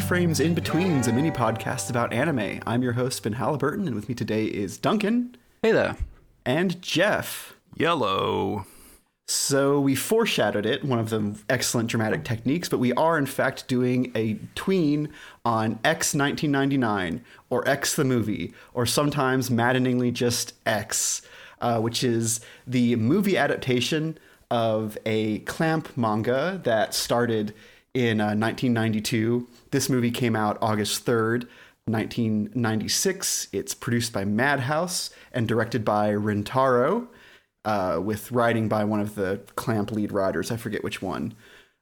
Hello and welcome to Keyframes in Betweens, a mini podcast about anime. I'm your host, Ben Halliburton, and with me today is Duncan. Hey there. And Jeff. Yellow. So we foreshadowed it, one of the excellent dramatic techniques, but we are in fact doing a tween on X 1999, or X the movie, or sometimes maddeningly just X, uh, which is the movie adaptation of a Clamp manga that started in uh, 1992. This movie came out August 3rd, 1996. It's produced by Madhouse and directed by Rintaro, uh, with writing by one of the Clamp lead writers. I forget which one.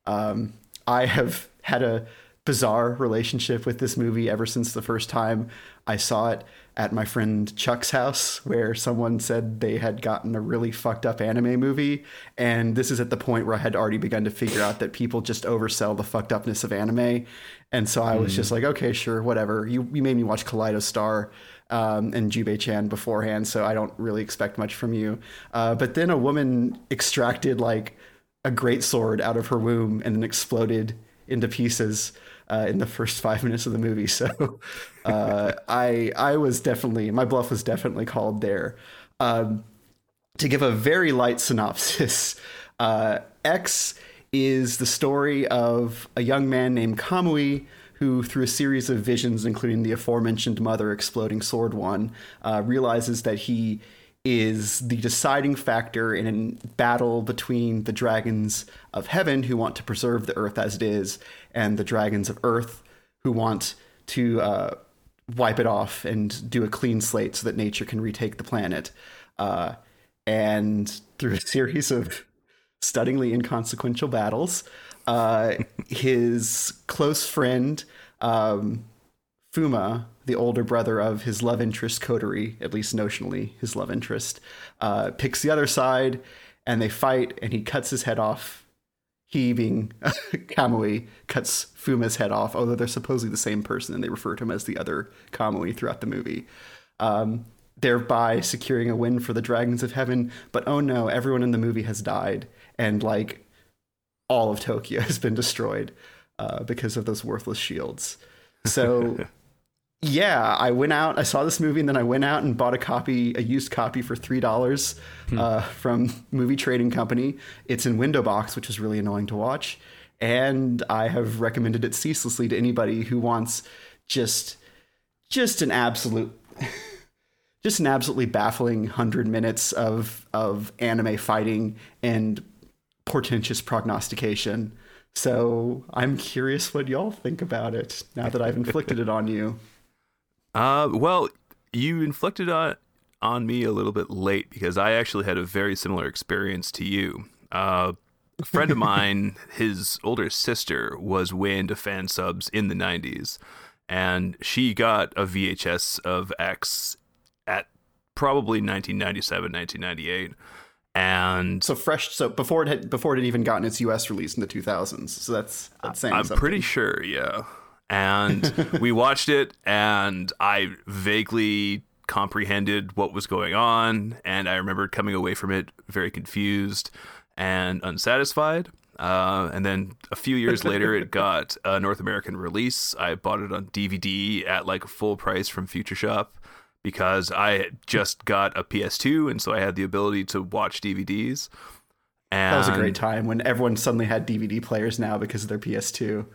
Um, I have had a bizarre relationship with this movie ever since the first time I saw it at my friend Chuck's house, where someone said they had gotten a really fucked up anime movie. And this is at the point where I had already begun to figure out that people just oversell the fucked upness of anime. And so I was mm. just like, okay, sure, whatever. You, you made me watch Kaleido Star um, and Jubei Chan beforehand, so I don't really expect much from you. Uh, but then a woman extracted like a great sword out of her womb and then exploded into pieces uh, in the first five minutes of the movie. So uh, I I was definitely my bluff was definitely called there. Um, to give a very light synopsis, uh, X is the story of a young man named Kamui who, through a series of visions, including the aforementioned mother exploding sword one, uh, realizes that he is the deciding factor in a battle between the dragons of heaven who want to preserve the earth as it is and the dragons of earth who want to uh, wipe it off and do a clean slate so that nature can retake the planet. Uh, and through a series of stunningly inconsequential battles, uh, his close friend, um, Fuma, the older brother of his love interest Kotori, at least notionally his love interest, uh, picks the other side and they fight and he cuts his head off. He, being Kamui, cuts Fuma's head off, although they're supposedly the same person and they refer to him as the other Kamui throughout the movie. Um, thereby securing a win for the Dragons of Heaven. But oh no, everyone in the movie has died. And like all of Tokyo has been destroyed uh, because of those worthless shields. So yeah, I went out. I saw this movie, and then I went out and bought a copy, a used copy for three dollars hmm. uh, from Movie Trading Company. It's in window box, which is really annoying to watch, and I have recommended it ceaselessly to anybody who wants just just an absolute. just an absolutely baffling hundred minutes of of anime fighting and portentous prognostication. So I'm curious what y'all think about it now that I've inflicted it on you. Uh, well, you inflicted on on me a little bit late because I actually had a very similar experience to you. Uh, a friend of mine, his older sister, was way into fan subs in the '90s, and she got a VHS of X at probably 1997, 1998 and so fresh so before it had before it had even gotten its us release in the 2000s so that's that's saying i'm something. pretty sure yeah and we watched it and I vaguely comprehended what was going on and I remember coming away from it very confused and unsatisfied. Uh, and then a few years later, it got a North American release. I bought it on DVD at like full price from Future Shop because I just got a PS2, and so I had the ability to watch DVDs. And that was a great time when everyone suddenly had DVD players now because of their PS2.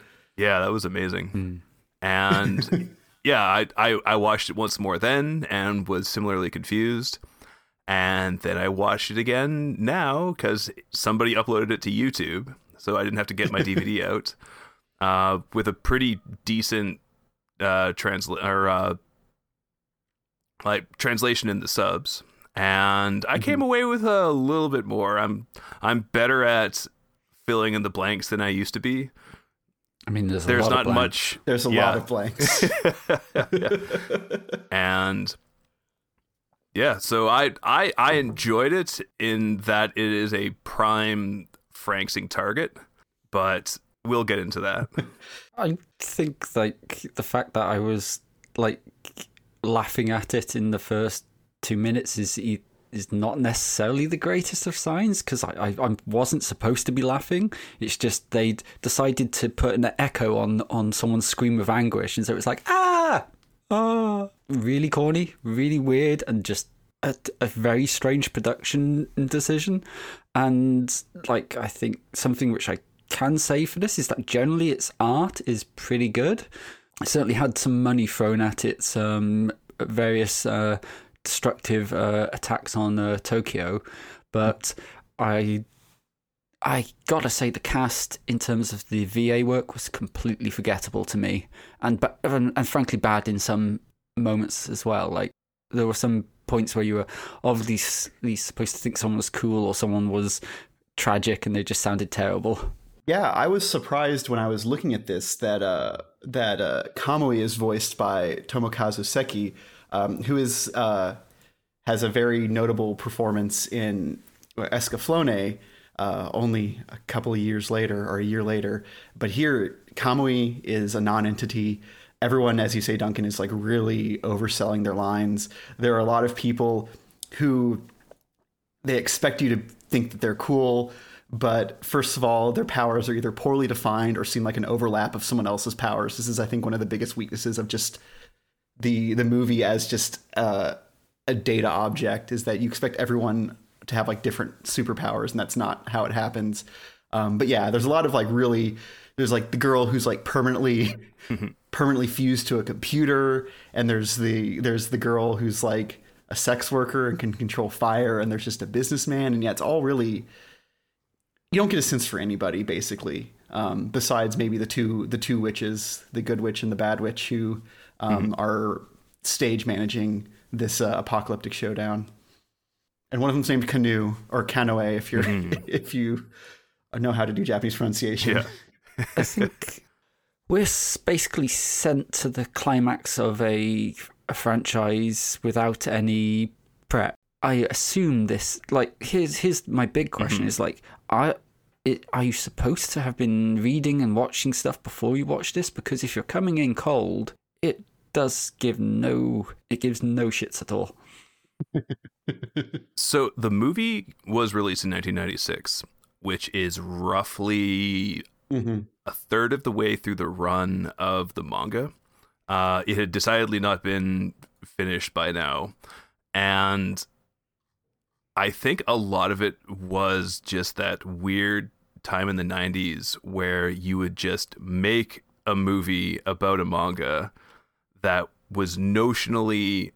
Yeah, that was amazing. Hmm. And yeah, I, I, I watched it once more then and was similarly confused. And then I watched it again now because somebody uploaded it to YouTube, so I didn't have to get my DVD out. Uh, with a pretty decent uh, translate or uh, like translation in the subs, and I mm-hmm. came away with a little bit more. I'm I'm better at filling in the blanks than I used to be. I mean, there's, there's not much. There's a yeah. lot of blanks. and yeah, so I, I I enjoyed it in that it is a prime Franxing target, but we'll get into that. I think like the fact that I was like laughing at it in the first two minutes is is not necessarily the greatest of signs because I, I, I wasn't supposed to be laughing. It's just they'd decided to put an echo on on someone's scream of anguish, and so it's like ah ah, really corny, really weird, and just a, a very strange production decision. And like I think something which I can say for this is that generally its art is pretty good. It certainly had some money thrown at its um, various uh, destructive uh, attacks on uh, Tokyo, but I I gotta say the cast in terms of the VA work was completely forgettable to me, and and, and frankly bad in some moments as well. Like there were some points where you were obviously supposed to think someone was cool or someone was tragic, and they just sounded terrible. Yeah, I was surprised when I was looking at this that uh, that uh, Kamui is voiced by Tomokazu Seki, um, who is uh, has a very notable performance in Escaflowne, uh, only a couple of years later or a year later. But here, Kamui is a non-entity. Everyone, as you say, Duncan, is like really overselling their lines. There are a lot of people who they expect you to think that they're cool but first of all, their powers are either poorly defined or seem like an overlap of someone else's powers. This is, I think, one of the biggest weaknesses of just the the movie as just uh, a data object is that you expect everyone to have like different superpowers, and that's not how it happens. Um, but yeah, there's a lot of like really there's like the girl who's like permanently permanently fused to a computer, and there's the there's the girl who's like a sex worker and can control fire, and there's just a businessman, and yeah, it's all really you don't get a sense for anybody basically, um, besides maybe the two the two witches, the good witch and the bad witch, who um, mm-hmm. are stage managing this uh, apocalyptic showdown. And one of them's named Canoe or Kanoe if you're mm-hmm. if you know how to do Japanese pronunciation. Yeah. I think we're basically sent to the climax of a, a franchise without any prep. I assume this like here's here's my big question mm-hmm. is like are it, are you supposed to have been reading and watching stuff before you watch this? Because if you're coming in cold, it does give no it gives no shits at all. so the movie was released in 1996, which is roughly mm-hmm. a third of the way through the run of the manga. Uh, it had decidedly not been finished by now, and I think a lot of it was just that weird time in the 90s where you would just make a movie about a manga that was notionally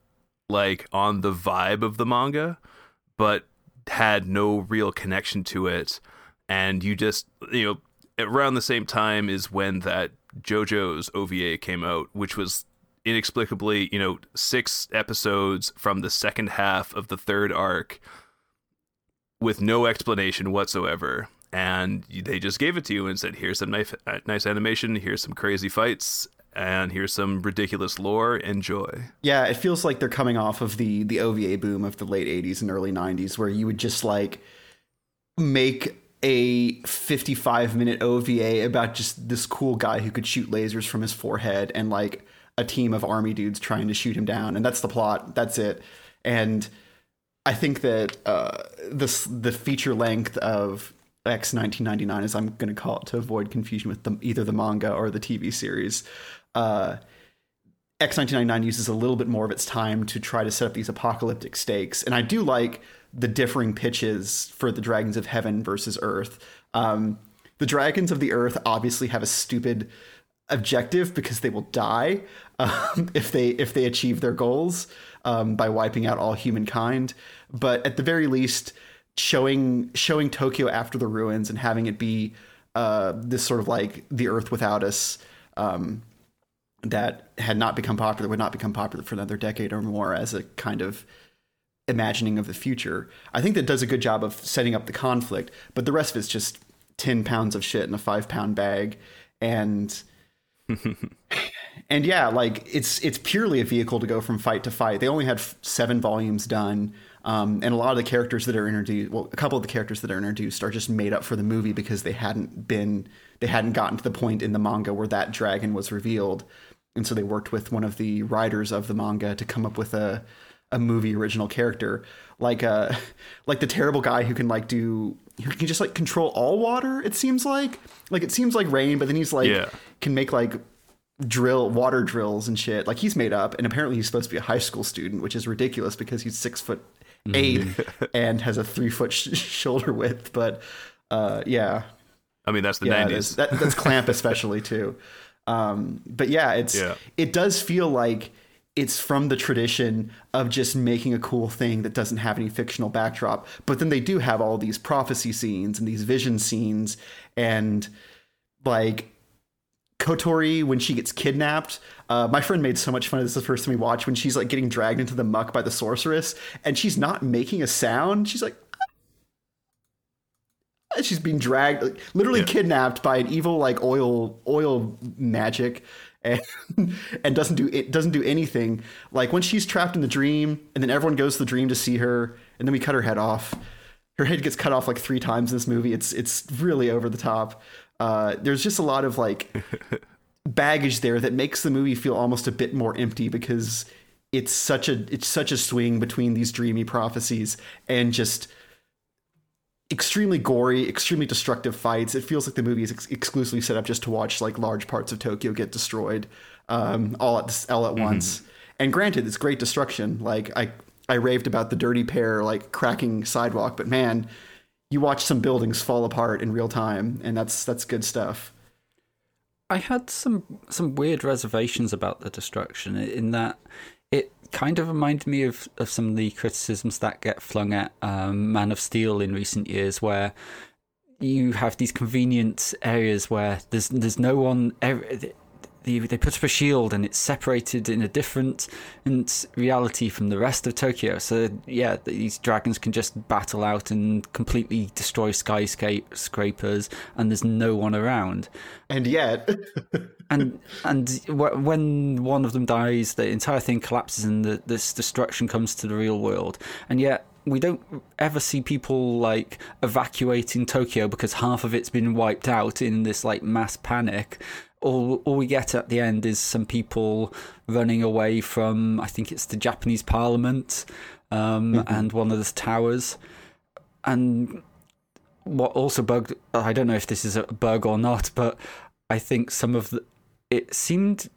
like on the vibe of the manga but had no real connection to it and you just you know around the same time is when that JoJo's OVA came out which was inexplicably you know 6 episodes from the second half of the third arc with no explanation whatsoever. And they just gave it to you and said, "Here's some nice, uh, nice animation. Here's some crazy fights, and here's some ridiculous lore. Enjoy." Yeah, it feels like they're coming off of the the OVA boom of the late '80s and early '90s, where you would just like make a 55 minute OVA about just this cool guy who could shoot lasers from his forehead and like a team of army dudes trying to shoot him down. And that's the plot. That's it. And I think that uh, this the feature length of X 1999, as I'm going to call it to avoid confusion with the, either the manga or the TV series. Uh, X 1999 uses a little bit more of its time to try to set up these apocalyptic stakes, and I do like the differing pitches for the Dragons of Heaven versus Earth. Um, the Dragons of the Earth obviously have a stupid objective because they will die um, if they if they achieve their goals um, by wiping out all humankind. But at the very least, showing showing Tokyo after the ruins and having it be uh, this sort of like the Earth without us um, that had not become popular would not become popular for another decade or more as a kind of imagining of the future. I think that does a good job of setting up the conflict, but the rest of it's just ten pounds of shit in a five pound bag and. and yeah, like it's it's purely a vehicle to go from fight to fight. They only had seven volumes done, um, and a lot of the characters that are introduced, well, a couple of the characters that are introduced are just made up for the movie because they hadn't been they hadn't gotten to the point in the manga where that dragon was revealed, and so they worked with one of the writers of the manga to come up with a a movie original character, like uh like the terrible guy who can like do who can just like control all water. It seems like like it seems like rain, but then he's like Yeah. can make like drill water drills and shit. Like he's made up, and apparently he's supposed to be a high school student, which is ridiculous because he's six foot 8 and has a three foot sh- shoulder width. But uh, yeah, I mean, that's the yeah, 90s. that's, that, that's Clamp especially too. Um, but yeah, it's Yeah. it does feel like it's from the tradition of just making a cool thing that doesn't have any fictional backdrop. But then they do have all these prophecy scenes and these vision scenes and like Kotori when she gets kidnapped. Uh, my friend made so much fun of this the first time we watched when she's like getting dragged into the muck by the sorceress and she's not making a sound. She's like, she's being dragged, like, literally Yeah. kidnapped by an evil like oil oil magic, and and doesn't do it doesn't do anything. Like when she's trapped in the dream, and then everyone goes to the dream to see her, and then we cut her head off. Her head gets cut off like three times in this movie. It's it's really over the top. Uh, there's just a lot of like baggage there that makes the movie feel almost a bit more empty because it's such a it's such a swing between these dreamy prophecies and just extremely gory, extremely destructive fights. It feels like the movie is ex- exclusively set up just to watch like large parts of Tokyo get destroyed um, all at this, all at once. And granted, it's great destruction. Like I I raved about the dirty pair like cracking sidewalk, but man, you watch some buildings fall apart in real time, and that's that's good stuff. I had some some weird reservations about the destruction in that kind of reminded me of, of some of the criticisms that get flung at um, Man of Steel in recent years, where you have these convenient areas where there's there's no one. They, they put up a shield and it's separated in a different reality from the rest of Tokyo. So yeah, these dragons can just battle out and completely destroy skyscrapers, and there's no one around And yet, and and wh- when one of them dies, the entire thing collapses, and the, this destruction comes to the real world. And yet, we don't ever see people like evacuating Tokyo because half of it's been wiped out in this like mass panic. All all we get at the end is some people running away from I think it's the Japanese Parliament um, and one of the towers. And what also bugged I don't know if this is a bug or not, but I think some of the it seemed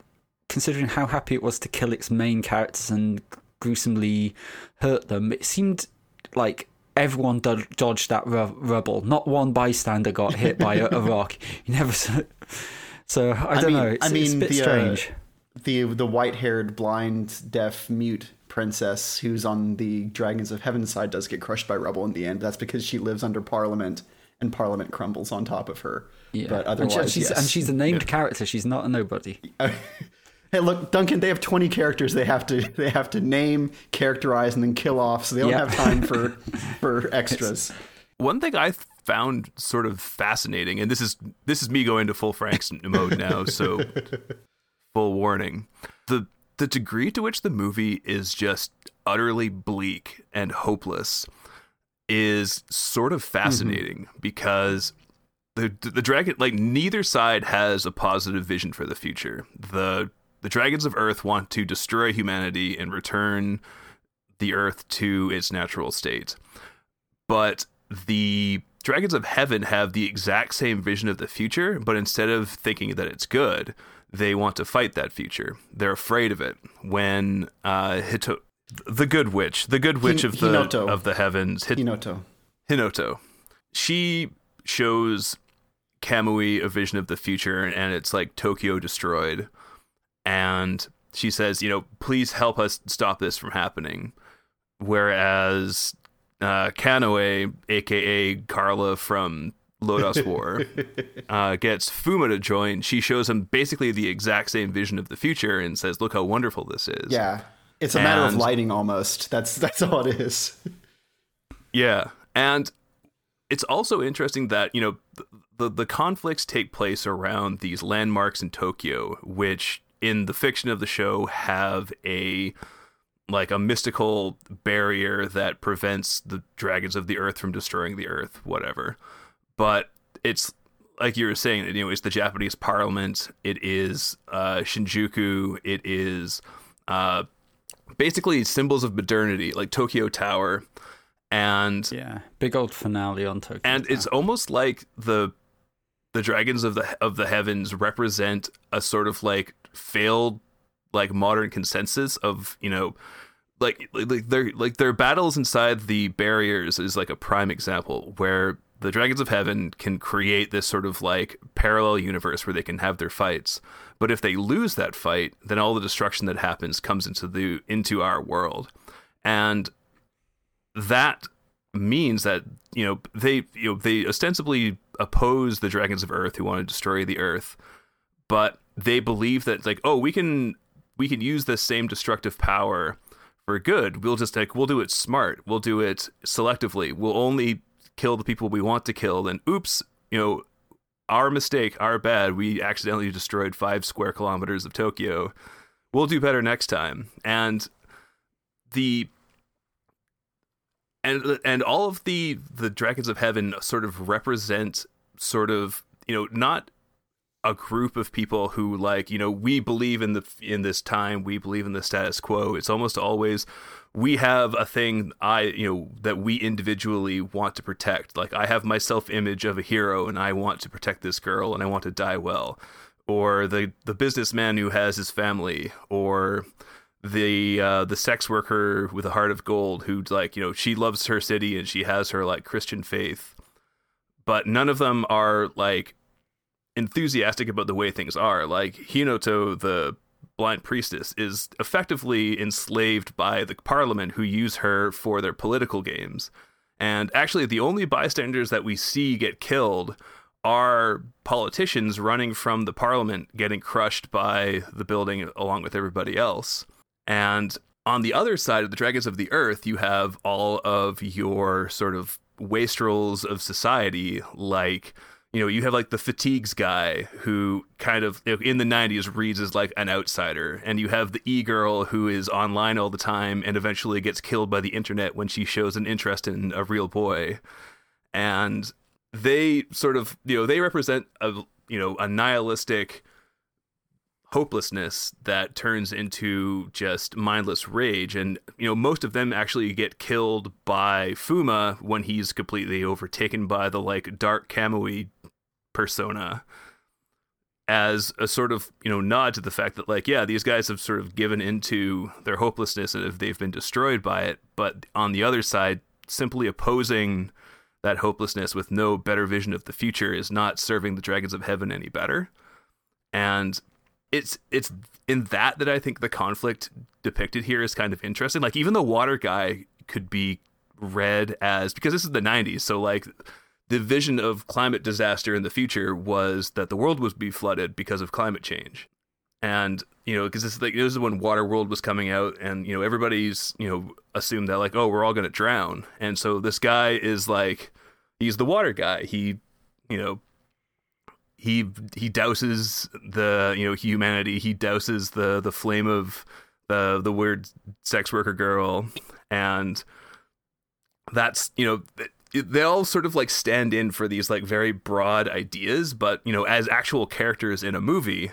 considering how happy it was to kill its main characters and gruesomely hurt them, it seemed like everyone do- dodged that ru- rubble. Not one bystander got hit by a, a rock. You never saw. So I don't mean- know. It's, I it's a mean, bit the, uh, the the white haired, blind, deaf, mute princess who's on the Dragons of Heaven side does get crushed by rubble in the end. That's because she lives under Parliament, and Parliament crumbles on top of her. yeah. But and, otherwise, she's, yes. and she's a named character. She's not a nobody. Hey, look, Duncan. They have twenty characters. They have to they have to name, characterize, and then kill off. So they don't Yeah. have time for for extras. One thing I found sort of fascinating, and this is this is me going to full Frank's mode now, so full warning. The the degree to which the movie is just utterly bleak and hopeless is sort of mm-hmm. fascinating because the the dragon like neither side has a positive vision for the future. The the dragons of Earth want to destroy humanity and return the Earth to its natural state. But the dragons of heaven have the exact same vision of the future, but instead of thinking that it's good, they want to fight that future. They're afraid of it. When uh, Hito, the good witch, the good witch Hin- of the Hinoto. of the heavens, Hit- Hinoto. Hinoto. She shows Kamui a vision of the future and it's like Tokyo destroyed. And she says, you know, please help us stop this from happening. Whereas uh, Kanoe, aka Carla from Lodoss War, uh, gets Fuma to join. She shows him basically the exact same vision of the future and says, look how wonderful this is. Yeah, it's a matter of lighting almost. That's that's all it is. Yeah, and it's also interesting that you know the, the the conflicts take place around these landmarks in Tokyo, which in the fiction of the show have a like a mystical barrier that prevents the dragons of the earth from destroying the earth, whatever. But it's like you were saying, you know, it's the Japanese Parliament, it is uh, Shinjuku, it is uh, basically symbols of modernity, like Tokyo Tower, and Yeah, big old finale on Tokyo. and it's almost like the the dragons of the of the heavens represent a sort of like failed like modern consensus of you know like like their like their battles inside the barriers is like a prime example where the dragons of heaven can create this sort of like parallel universe where they can have their fights. But if they lose that fight then all the destruction that happens comes into the into our world. And that means that you know they you know they ostensibly oppose the dragons of earth who want to destroy the earth but they believe that like oh we can we can use this same destructive power for good. We'll just like we'll do it smart. We'll do it selectively. We'll only kill the people we want to kill. And oops you know our mistake our bad. We accidentally destroyed five square kilometers of tokyo. We'll do better next time. And the and and all of the the dragons of heaven sort of represent sort of you know not a group of people who like you know we believe in the in this time we believe in the status quo. It's almost always we have a thing i you know that we individually want to protect. Like i have my self image of a hero and i want to protect this girl and i want to die well. Or the the businessman who has his family. Or the uh, the sex worker with a heart of gold who like you know she loves her city and she has her like Christian faith, but none of them are like enthusiastic about the way things are. Like Hinoto, the blind priestess, is effectively enslaved by the parliament who use her for their political games. And actually, the only bystanders that we see get killed are politicians running from the parliament getting crushed by the building along with everybody else. And on the other side of the Dragons of the Earth, you have all of your sort of wastrels of society, like, you know, you have like the fatigues guy who kind of you know, in the 90s reads as like an outsider. And you have the e girl who is online all the time and eventually gets killed by the internet when she shows an interest in a real boy. And they sort of, you know, they represent a, you know, a nihilistic hopelessness that turns into just mindless rage and you know most of them actually get killed by Fuma when he's completely overtaken by the like dark Kamui persona as a sort of you know nod to the fact that like yeah these guys have sort of given into their hopelessness and if they've been destroyed by it but on the other side simply opposing that hopelessness with no better vision of the future is not serving the dragons of heaven any better and it's it's in that that I think the conflict depicted here is kind of interesting. Like even the water guy could be read as because this is the 90s, so like the vision of climate disaster in the future was that the world would be flooded because of climate change. And you know, because this is like this is when Waterworld was coming out, and you know everybody's you know assumed that like oh we're all gonna drown, and so this guy is like he's the water guy. He you know he he douses the you know humanity he douses the the flame of the the weird sex worker girl and that's you know they all sort of like stand in for these like very broad ideas but you know as actual characters in a movie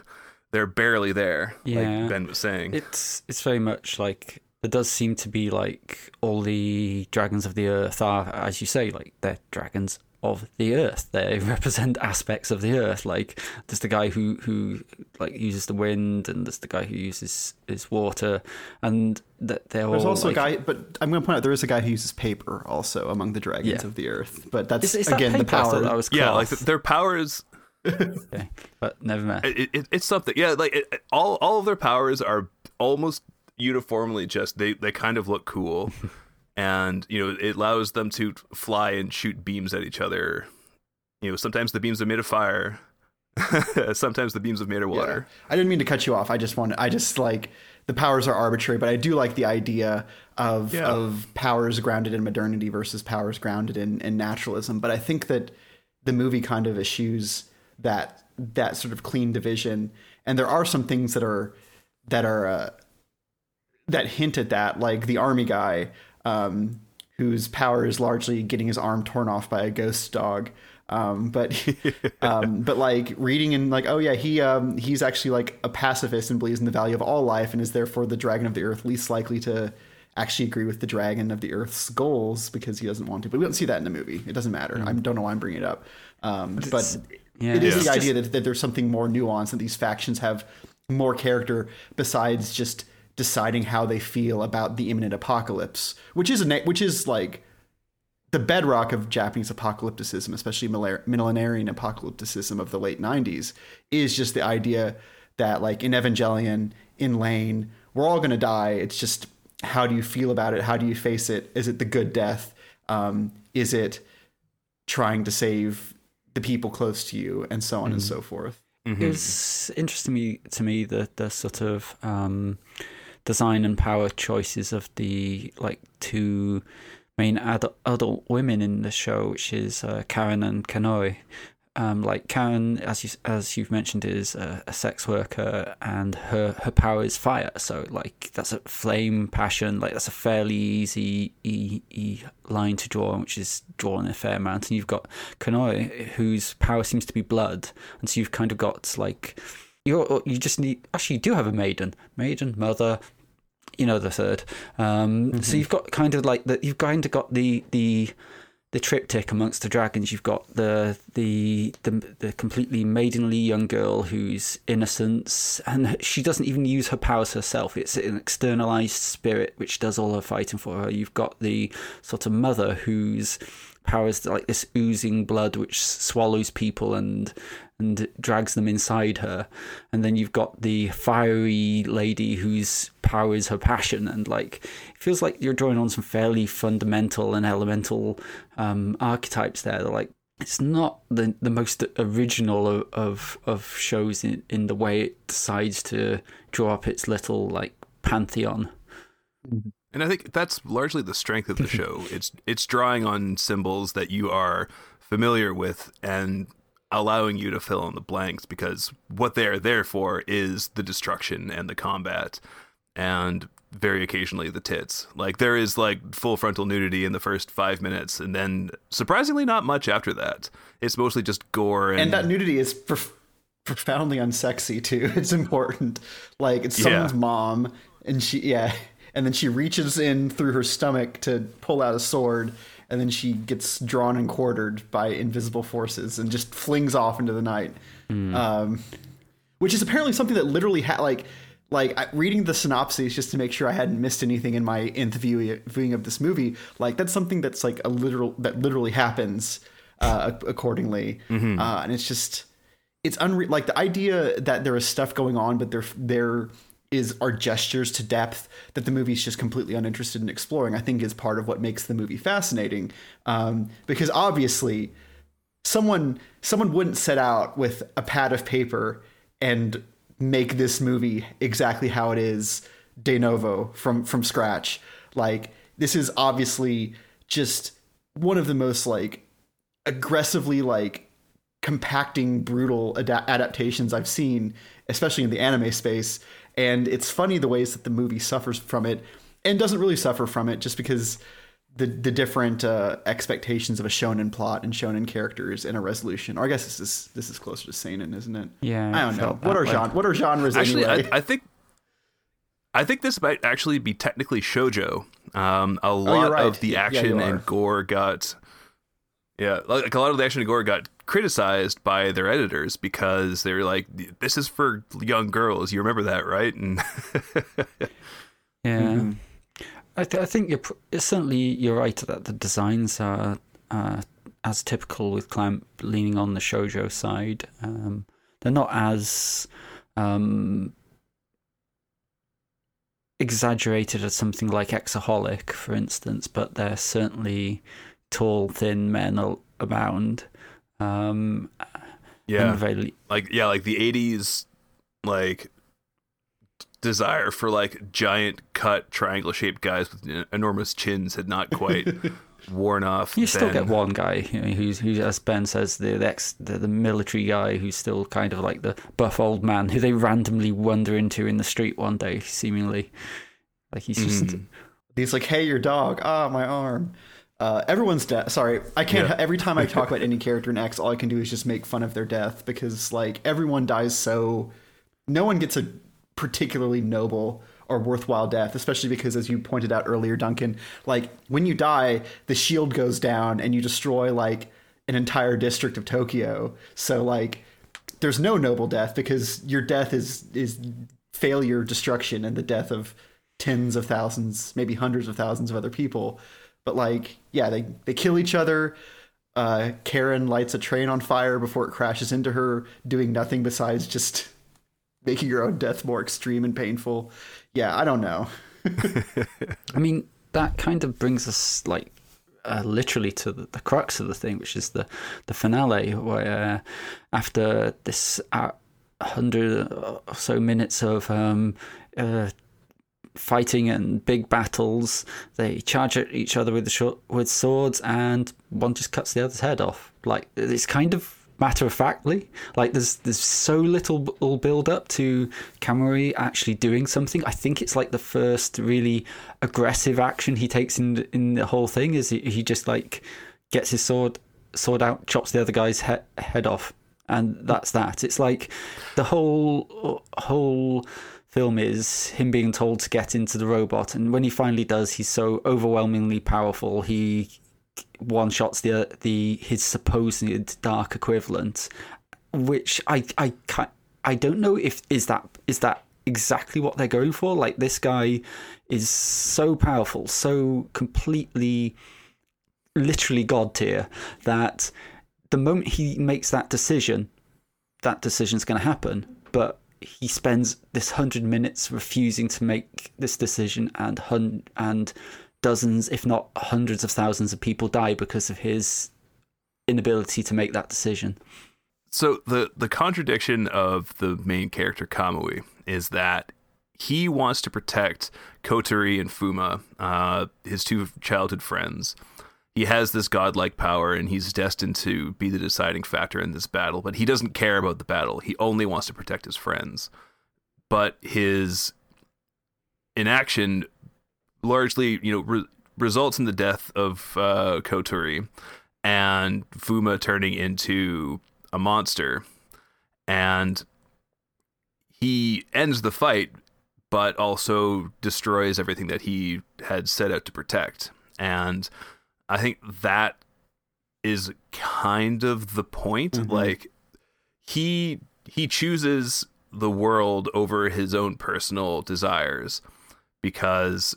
they're barely there Yeah. like ben was saying It's it's very much like there does seem to be like all the dragons of the earth are, as you say, like they're dragons of the earth. They represent aspects of the earth. Like there's the guy who who like uses the wind, and there's the guy who uses his water, and that they're There's all also like, a guy, but I'm going to point out there is a guy who uses paper also among the dragons Yeah. of the earth. But that's Is, is that again the paper? I thought power. that was yeah like cloth. their powers Okay. But never mind. it, it, it's something yeah like it, it- all all of their powers are almost uniformly just they they kind of look cool and you know it allows them to fly and shoot beams at each other you know sometimes the beams are made of fire sometimes the beams are made of Yeah. water I didn't mean to cut you off. I just wanted. I just like the powers are arbitrary, but I do like the idea of Yeah. of powers grounded in modernity versus powers grounded in, in naturalism. But I think that the movie kind of eschews that that sort of clean division, and there are some things that are that are uh, that hint at that, like the army guy, um, whose power is largely getting his arm torn off by a ghost dog. Um, but um, but like reading and like oh yeah he um, he's actually like a pacifist and believes in the value of all life and is therefore the dragon of the earth least likely to actually agree with the dragon of the earth's goals because he doesn't want to. But we don't see that in the movie. It doesn't matter. I don't know why I'm bringing it up. Um, but yeah, it is it's the just- idea that, that there's something more nuanced that these factions have more character besides just deciding how they feel about the imminent apocalypse, which is a which is like the bedrock of Japanese apocalypticism, especially millenarian apocalypticism of the late 90s, is just the idea that, like in Evangelion, in Lain, we're all going to die. It's just how do you feel about it? How do you face it? Is it the good death? Um, is it trying to save the people close to you, and so on and so forth? It was interesting me, to me the the sort of um, design and power choices of the like two main adult, adult women in the show, which is uh, Karen and Kanoe. Um, like Karen, as you as you've mentioned, is a, a sex worker, and her her power is fire. So like that's a flame passion. Like that's a fairly easy e, e line to draw, which is drawn a fair amount. And you've got Kanoe, whose power seems to be blood, and so you've kind of got like you you just need actually you do have a maiden, maiden mother, you know the third. Um, So you've got kind of like the you've kind of got the the the triptych amongst the dragons. You've got the the the, the completely maidenly young girl who's innocence, and she doesn't even use her powers herself. It's an externalized spirit which does all her fighting for her. You've got the sort of mother whose powers like this oozing blood which swallows people and and drags them inside her. And then you've got the fiery lady whose power is her passion. And like it feels like you're drawing on some fairly fundamental and elemental um archetypes there They're like it's not the the most original of of, of shows in, in the way it decides to draw up its little like pantheon. And I think that's largely the strength of the show. It's it's drawing on symbols that you are familiar with and allowing you to fill in the blanks because what they're there for is the destruction and the combat and very occasionally the tits. Like there is like full frontal nudity in the first 5 minutes and then surprisingly not much after that. It's mostly just gore and, and that nudity is prof- profoundly unsexy too. It's important. Like it's Yeah. someone's mom, and she yeah, and then she reaches in through her stomach to pull out a sword, and then she gets drawn and quartered by invisible forces and just flings off into the night. Um, which is apparently something that literally had like like I, reading the synopses just to make sure I hadn't missed anything in my nth view, viewing of this movie. Like that's something that's like a literal that literally happens uh, accordingly, uh, and it's just it's unreal. Like the idea that there is stuff going on, but there there is are gestures to depth that the movie's just completely uninterested in exploring. I think is part of what makes the movie fascinating, um, because obviously someone someone wouldn't set out with a pad of paper and make this movie exactly how it is de novo from from scratch like this is obviously just one of the most like aggressively like compacting brutal ada- adaptations i've seen especially in the anime space and it's funny the ways that the movie suffers from it and doesn't really suffer from it just because the the different uh, expectations of a shonen plot and shonen characters and a resolution. Or I guess this is this is closer to seinen, isn't it? Yeah, I don't know. What are way. genre, what are genres Actually, anyway? I, I think I think this might actually be technically shojo. Um, a lot Oh, right. of the action you are. and gore got, yeah, like a lot of the action and gore got criticized by their editors because they were like, "This is for young girls." You remember that, right? And Yeah, Mm-hmm. I, th- I think you're pr- certainly you're right that the designs are uh, as typical with Clamp leaning on the shojo side. Um, they're not as um, exaggerated as something like Exaholic, for instance, but they're certainly tall, thin men abound. Um, yeah, very, like yeah, like the '80s, like desire for like giant cut triangle shaped guys with enormous chins had not quite worn off. You still then. get one guy you know, who's, who's, as Ben says, the the, ex, the the military guy who's still kind of like the buff old man who they randomly wander into in the street one day, seemingly. Like he's just He's like, "Hey, your dog. Ah, my arm." Uh, everyone's death. Sorry, I can't. Yeah. Every time I talk about any character in X, all I can do is just make fun of their death because like everyone dies so. No one gets a particularly noble or worthwhile death, especially because, as you pointed out earlier, Duncan, like when you die, the shield goes down and you destroy like an entire district of Tokyo. So like, there's no noble death because your death is is failure, destruction, and the death of tens of thousands, maybe hundreds of thousands of other people. But like, yeah, they they kill each other. Uh, Karen lights a train on fire before it crashes into her, doing nothing besides just making her own death more extreme and painful. Yeah, I don't know. I mean, that kind of brings us like uh, literally to the, the crux of the thing, which is the the finale, where after this uh, hundred or so minutes of um, uh, fighting and big battles, they charge at each other with short, with swords, and one just cuts the other's head off. Like it's kind of matter of factly. Like there's there's so little build up to Kamui actually doing something. I think it's like the first really aggressive action he takes in in the whole thing. Is he, he just like gets his sword sword out, chops the other guy's he- head off, and that's that. It's like the whole whole film is him being told to get into the robot, and when he finally does, he's so overwhelmingly powerful. He one shots the the his supposed dark equivalent, which I I can't, I don't know if is that is that exactly what they're going for. Like this guy is so powerful, so completely, literally god tier that the moment he makes that decision, that decision's going to happen. But he spends this hundred minutes refusing to make this decision, and hun- and dozens, if not hundreds of thousands of people die because of his inability to make that decision. So the the contradiction of the main character Kamui is that he wants to protect Kotori and Fuma, uh, his two childhood friends. He has this godlike power and he's destined to be the deciding factor in this battle, but he doesn't care about the battle. He only wants to protect his friends. But his inaction largely, you know, re- results in the death of uh, Kotori and Fuma turning into a monster. And he ends the fight, but also destroys everything that he had set out to protect. And I think that is kind of the point. Mhm. Like he he chooses the world over his own personal desires because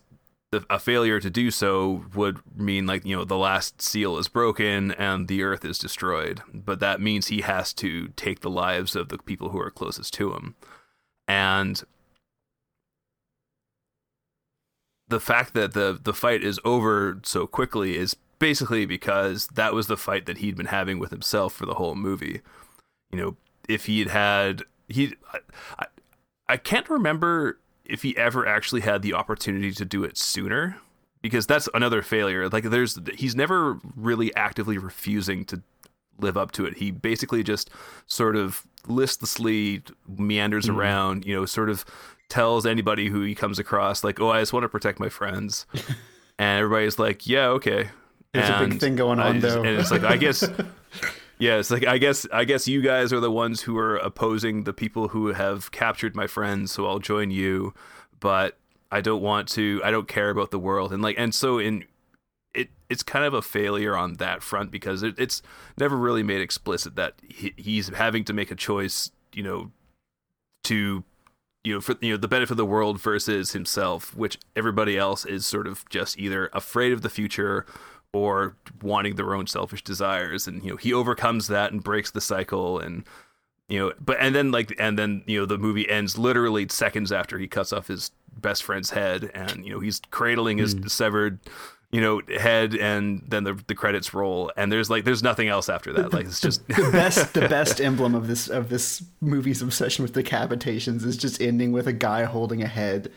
the, a failure to do so would mean like you know the last seal is broken and the earth is destroyed but that means he has to take the lives of the people who are closest to him and the fact that the the fight is over so quickly is basically because that was the fight that he'd been having with himself for the whole movie. You know if he had he I, I, can't remember if he ever actually had the opportunity to do it sooner because that's another failure. Like there's he's never really actively refusing to live up to it. He basically just sort of listlessly meanders Mhm. around you know sort of tells anybody who he comes across like oh i just want to protect my friends and everybody's like yeah okay There's a big thing going on just- though. and it's like i guess yeah, it's like I guess I guess you guys are the ones who are opposing the people who have captured my friends, so I'll join you. But I don't want to. I don't care about the world, and like, and so in it, it's kind of a failure on that front because it, it's never really made explicit that he, he's having to make a choice. You know, to you know for you know the benefit of the world versus himself, which everybody else is sort of just either afraid of the future or wanting their own selfish desires. And you know he overcomes that and breaks the cycle and you know but and then like and then you know the movie ends literally seconds after he cuts off his best friend's head and you know he's cradling his hmm. severed you know head and then the the credits roll and there's like there's nothing else after that like it's just the best the best emblem of this of this movie's obsession with decapitations is just ending with a guy holding a head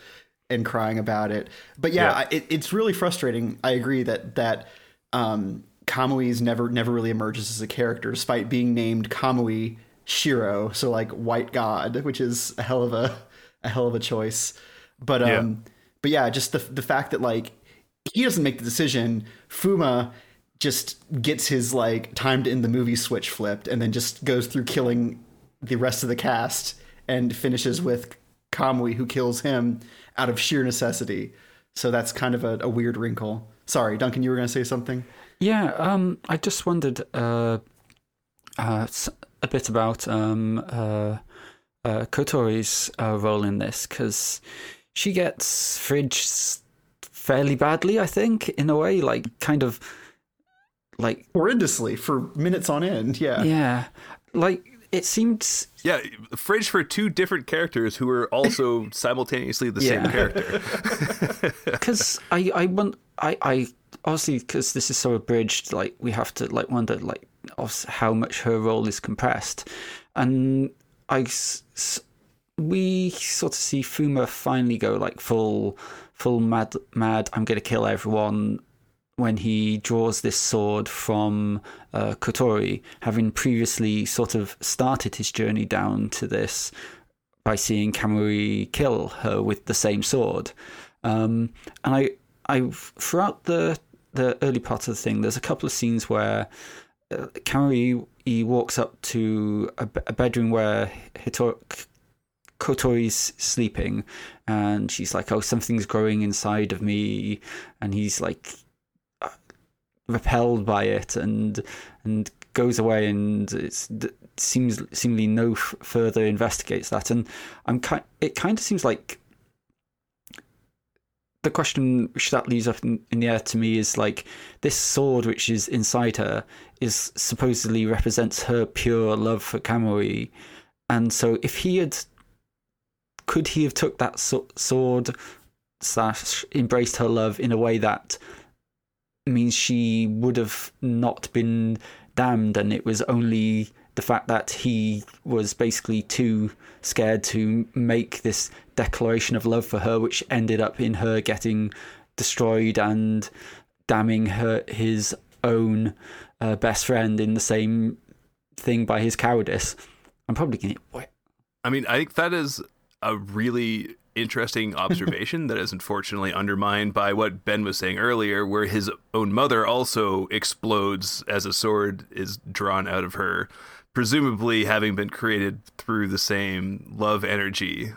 and crying about it. But yeah, Yeah. I- It, it's really frustrating. I agree that that um, Kamui's never never really emerges as a character, despite being named Kamui Shiro, so like White God, which is a hell of a a hell of a choice. But um, Yeah. but yeah, just the the fact that like he doesn't make the decision. Fuma just gets his like time to end the movie switch flipped and then just goes through killing the rest of the cast and finishes with Kamui who kills him out of sheer necessity. So that's kind of a, a weird wrinkle. Sorry, Duncan, you were going to say something? Yeah, um, I just wondered uh, uh, a bit about um, uh, uh, Kotori's uh, role in this because she gets fridged fairly badly, I think, in a way, like kind of like horrendously for minutes on end. Yeah, yeah, like it seemed. Yeah, fridge for two different characters who are also simultaneously the yeah. same character. Because I, I want, I, I obviously because this is so abridged, like we have to like wonder like how much her role is compressed, and I, we sort of see Fuma finally go like full, full mad, mad. I'm gonna kill everyone when he draws this sword from uh, Kotori, having previously sort of started his journey down to this by seeing Kamui kill her with the same sword. Um, and I, I throughout the the early part of the thing, there's a couple of scenes where uh, Kamui he walks up to a, a bedroom where Hitor- Kotori's sleeping, and she's like, "Oh, something's growing inside of me," and he's like uh, repelled by it and and goes away and it seems seemingly no f- further investigates that and I'm kind it kind of seems like the question which that leaves up in, in, the air to me is like this sword which is inside her is supposedly represents her pure love for Kamui and so if he had could he have took that sword slash embraced her love in a way that means she would have not been damned, and it was only the fact that he was basically too scared to make this declaration of love for her, which ended up in her getting destroyed and damning her his own uh, best friend in the same thing by his cowardice. I'm probably going to. I mean, I think that is a really interesting observation that is unfortunately undermined by what Ben was saying earlier, where his own mother also explodes as a sword is drawn out of her, presumably having been created through the same love energy.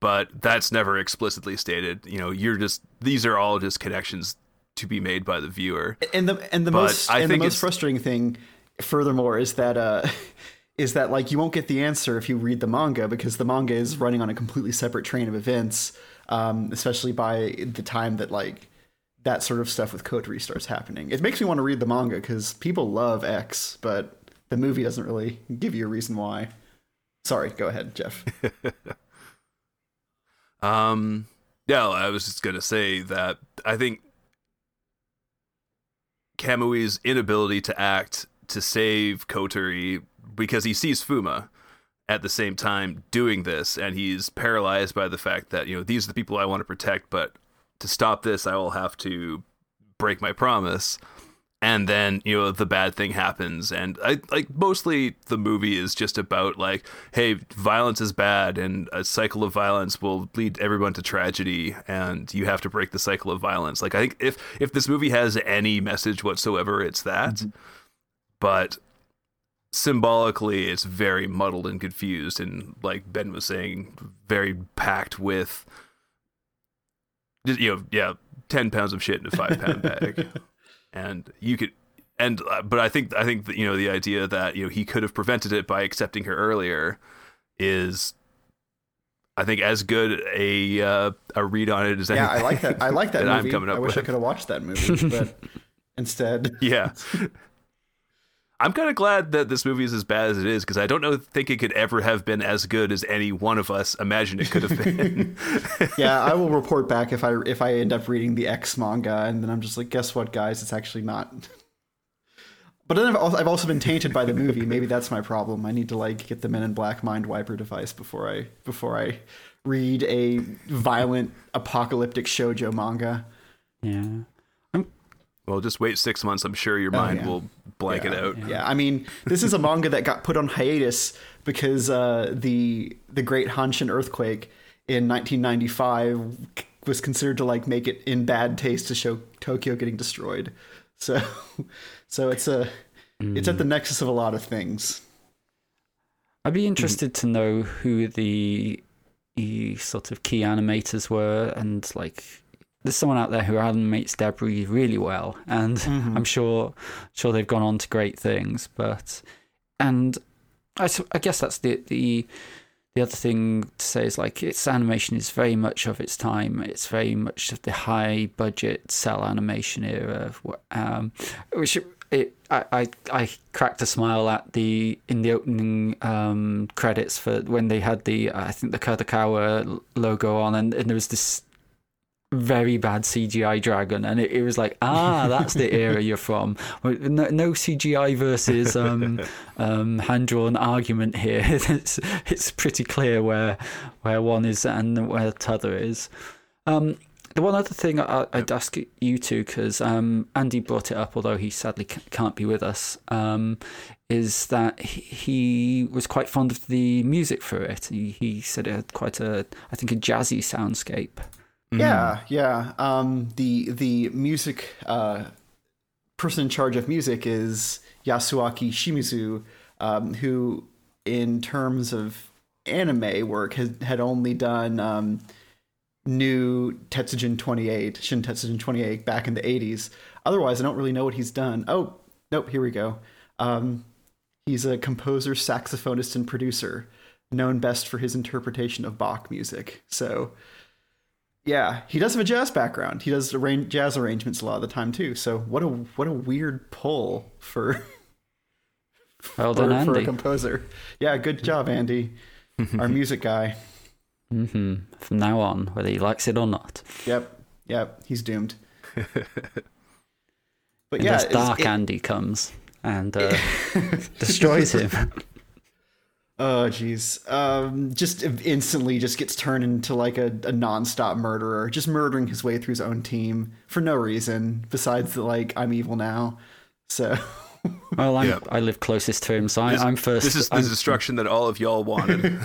But that's never explicitly stated. You know, you're just these are all just connections to be made by the viewer. And the and the but most I and the most frustrating thing, furthermore, is that uh, is that like you won't get the answer if you read the manga because the manga is running on a completely separate train of events, um, especially by the time that like that sort of stuff with Kotori starts happening. It makes me want to read the manga because people love X, but the movie doesn't really give you a reason why. Sorry, go ahead, Jeff. um, yeah, I was just gonna say that I think Kamui's inability to act to save Kotori because he sees Fuma at the same time doing this, and he's paralyzed by the fact that you know these are the people I want to protect, but to stop this, I will have to break my promise. And then you know the bad thing happens, and I like mostly the movie is just about like, hey, violence is bad, and a cycle of violence will lead everyone to tragedy, and you have to break the cycle of violence. Like I think if if this movie has any message whatsoever, it's that. Mm-hmm. But symbolically it's very muddled and confused and like ben was saying very packed with you know yeah 10 pounds of shit in a five pound bag and you could and uh, but i think i think that you know the idea that you know he could have prevented it by accepting her earlier is I think as good a uh, a read on it as yeah. I like that. I like that, that movie. I'm coming up I wish with. I could have watched that movie, but instead, yeah. I'm kind of glad that this movie is as bad as it is because I don't know think it could ever have been as good as any one of us imagined it could have been. yeah, I will report back if I if I end up reading the X manga and then I'm just like, guess what, guys? It's actually not. But then I've also, I've also been tainted by the movie. Maybe that's my problem. I need to like get the Men in Black mind wiper device before I before I read a violent apocalyptic shojo manga. Yeah. Well, just wait six months. I'm sure your oh, mind oh, yeah. will blank yeah, it out. Yeah, I mean, this is a manga that got put on hiatus because uh, the the Great Hanshin earthquake in 1995 was considered to like make it in bad taste to show Tokyo getting destroyed. So, so it's a it's at the nexus of a lot of things. I'd be interested to know who the, the sort of key animators were, and like, there's someone out there who animates Debris really well, and I'm sure sure they've gone on to great things. But and I guess that's the the the other thing to say is like its animation is very much of its time. It's very much of the high budget cel animation era, um, which it I, I I cracked a smile at the in the opening um, credits for when they had the I think the Kadokawa logo on, and, and there was this very bad CGI dragon, and it, it was like, ah, that's the era you're from. No, no CGI versus um, um, hand drawn argument here. it's it's pretty clear where where one is and where the other is. Um, the one other thing I, I'd ask you two, because um, Andy brought it up, although he sadly can't be with us, um, is that he, he was quite fond of the music for it. He, he said it had quite a, I think, a jazzy soundscape. Yeah, yeah. Um, the the music uh, person in charge of music is Yasuaki Shimizu, um, who, in terms of anime work, had had only done um, new Tetsujin 28, Shin Tetsujin 28 back in the 80s. Otherwise, I don't really know what he's done. Oh, nope, here we go. Um, he's a composer, saxophonist, and producer, known best for his interpretation of Bach music. So, yeah, he does have a jazz background. He does arrange, jazz arrangements a lot of the time too. So, what a what a weird pull for Well for, done, for a composer. Yeah, good job, Andy, our music guy. hmm From now on, whether he likes it or not. Yep, yep, he's doomed. But Unless yeah, Dark it- Andy comes and uh, destroys him. Oh jeez. Um just instantly just gets turned into like a, a non-stop murderer, just murdering his way through his own team for no reason besides the like I'm evil now. So Well, I'm, Yeah. I live closest to him, so I, This, I'm first. this is the I'm- destruction that all of y'all wanted.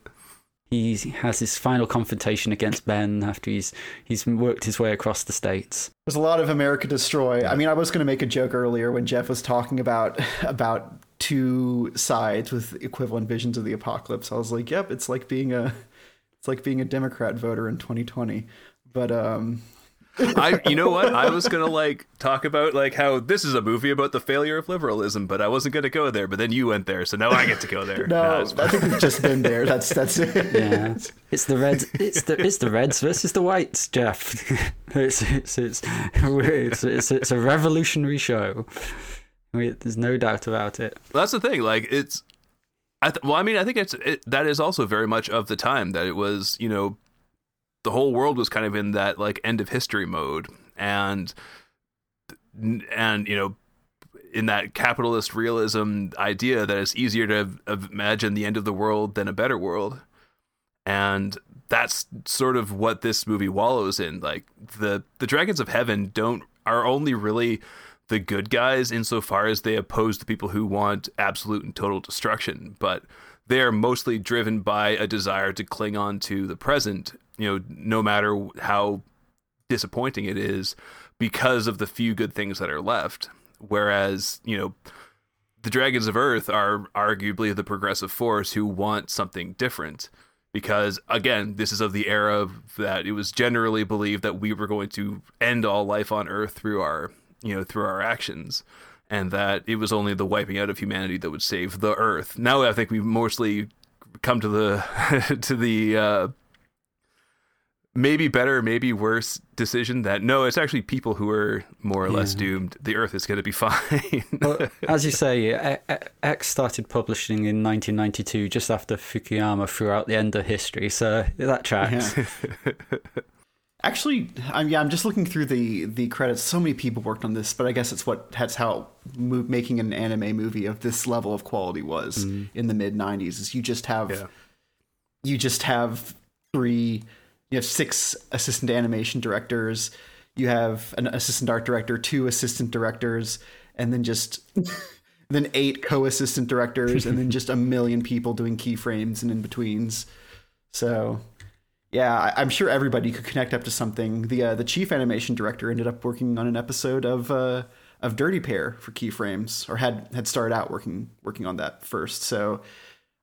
he has his final confrontation against Ben after he's he's worked his way across the states. there's a lot of America Destroy. I mean, I was going to make a joke earlier when Jeff was talking about about two sides with equivalent visions of the apocalypse. I was like, "Yep, it's like being a it's like being a Democrat voter in 2020." But um I, you know what? I was gonna like talk about like how this is a movie about the failure of liberalism, but I wasn't gonna go there. But then you went there, so now I get to go there. no, Nah, it's I think we've just been there. That's that's it. Yeah, it's the reds. It's the it's the reds versus the whites, Jeff. it's it's it's it's, it's, it's a revolutionary show. Oh, we, there's no doubt about it. Well, that's the thing. Like it's, I th- well, I mean, I think it's it, that is also very much of the time that it was. You know, the whole world was kind of in that like end of history mode, and and you know, in that capitalist realism idea that it's easier to imagine the end of the world than a better world, and that's sort of what this movie wallows in. Like the the dragons of heaven don't are only really the good guys insofar as they oppose the people who want absolute and total destruction, but they are mostly driven by a desire to cling on to the present, you know, no matter how disappointing it is because of the few good things that are left. Whereas, you know, the dragons of earth are arguably the progressive force who want something different because again this is of the era that it was generally believed that we were going to end all life on earth through our you know through our actions and that it was only the wiping out of humanity that would save the earth now i think we've mostly come to the to the uh maybe better maybe worse decision that no it's actually people who are more or less doomed the earth is going to be fine Well, as you say, X started publishing in 1992, just after Fukuyama threw out the end of history. So that tracks. Actually, I'm yeah, I'm just looking through the the credits. So many people worked on this, but I guess it's what that's how mo- making an anime movie of this level of quality was mm-hmm. in the mid '90s. Is you just have Yeah. you just have three, you have six assistant animation directors, you have an assistant art director, two assistant directors, and then just then eight co-assistant directors, and then just a million people doing keyframes and in betweens. So yeah, I, I'm sure everybody could connect up to something. The uh, the chief animation director ended up working on an episode of uh, of Dirty Pair for Keyframes, or had had started out working working on that first. So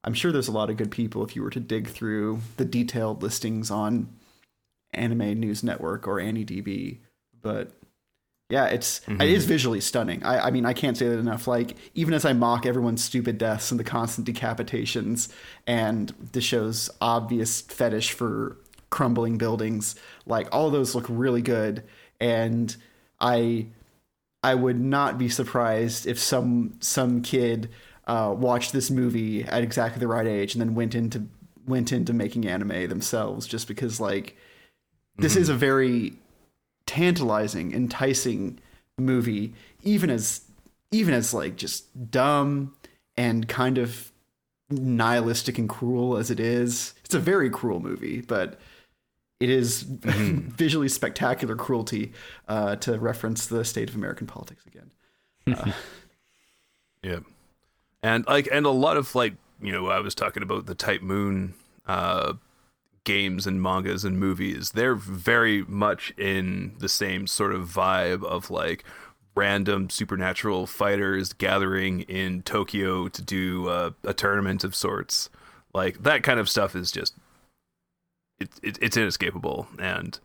I'm sure there's a lot of good people if you were to dig through the detailed listings on Anime News Network or AniDB. But yeah, it's it is visually stunning. I, I mean, I can't say that enough. Like even as I mock everyone's stupid deaths and the constant decapitations and the show's obvious fetish for crumbling buildings, like all those look really good. And I I would not be surprised if some some kid uh, watched this movie at exactly the right age and then went into went into making anime themselves just because like this is a very tantalizing, enticing movie, even as even as like just dumb and kind of nihilistic and cruel as it is. It's a very cruel movie, but it is visually spectacular cruelty uh, to reference the state of American politics again. Yeah. And like and a lot of like, you know, I was talking about the Type Moon uh games and mangas and movies. They're very much in the same sort of vibe of like random supernatural fighters gathering in Tokyo to do uh, a tournament of sorts. Like that kind of stuff is just it, it, it's inescapable and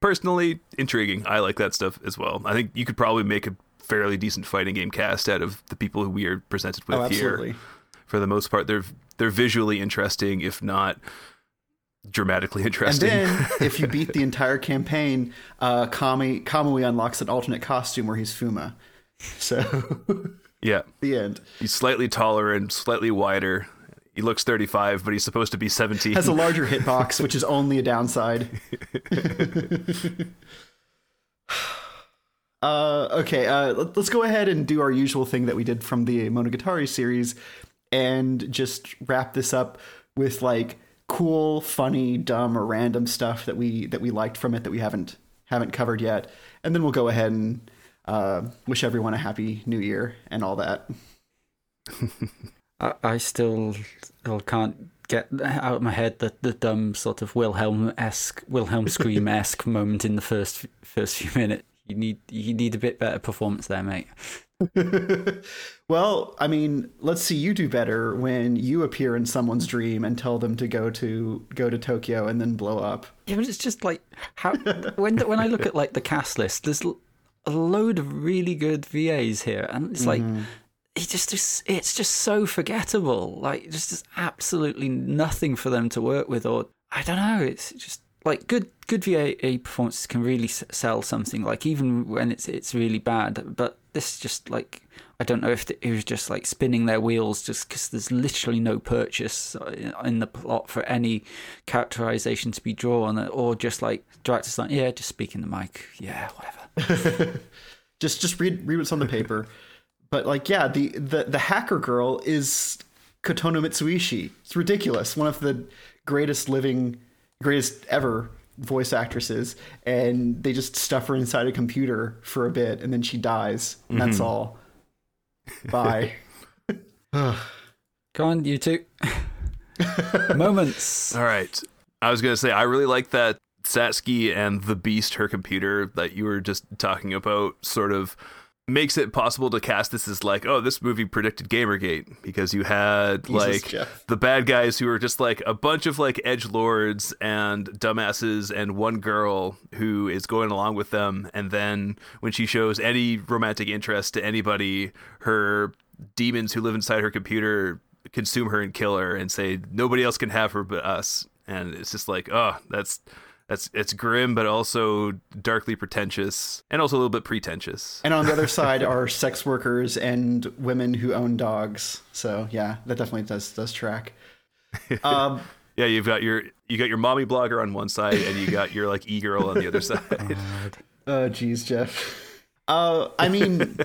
personally intriguing. I like that stuff as well. I think you could probably make a fairly decent fighting game cast out of the people who we are presented with Oh, here. For the most part, they're they're visually interesting, if not dramatically interesting. And then, if you beat the entire campaign, uh, Kami Kamui unlocks an alternate costume where he's Fuma. So, yeah, the end. he's slightly taller and slightly wider. He looks 35, but he's supposed to be 17. Has a larger hitbox, which is only a downside. uh, okay, uh, let- let's go ahead and do our usual thing that we did from the Monogatari series and just wrap this up with like cool, funny, dumb, or random stuff that we that we liked from it that we haven't haven't covered yet. And then we'll go ahead and uh, wish everyone a happy new year and all that. I, I still, still can't get out of my head the, the dumb sort of Wilhelm esque, Wilhelm scream esque moment in the first first few minutes. You need you need a bit better performance there, mate. well, I mean, let's see you do better when you appear in someone's dream and tell them to go to go to Tokyo and then blow up. Yeah, but it's just like how when when I look at like the cast list, there's a load of really good VAs here, and it's like mm-hmm. It just is it's just so forgettable. Like just just absolutely nothing for them to work with, or I don't know. It's just like good good VA performances can really sell something. Like even when it's it's really bad, but this just like. I don't know if it was just like spinning their wheels just because there's literally no purchase in the plot for any characterization to be drawn, or just like directors like, yeah, just speak in the mic, yeah, whatever. Just just read read what's on the paper. But like, yeah, the the the hacker girl is Kotono Mitsuishi. It's ridiculous. One of the greatest living, greatest ever voice actresses, and they just stuff her inside a computer for a bit, and then she dies. And that's mm-hmm. all. Bye. Go on, you two. Moments. All right. I was going to say, I really like that Satsuki and the Beast, her computer, that you were just talking about, sort of makes it possible to cast this as like, oh, this movie predicted Gamergate because you had like Jeff. the bad guys who were just like a bunch of like edge lords and dumbasses and one girl who is going along with them and then when she shows any romantic interest to anybody her demons who live inside her computer consume her and kill her and say nobody else can have her but us and it's just like oh that's that's it's grim but also darkly pretentious and also a little bit pretentious And on the other side are sex workers and women who own dogs. So yeah, that definitely does does track. Um, yeah you've got your you got your mommy blogger on one side and you got your like e-girl on the other side oh geez, Jeff. Uh, I mean,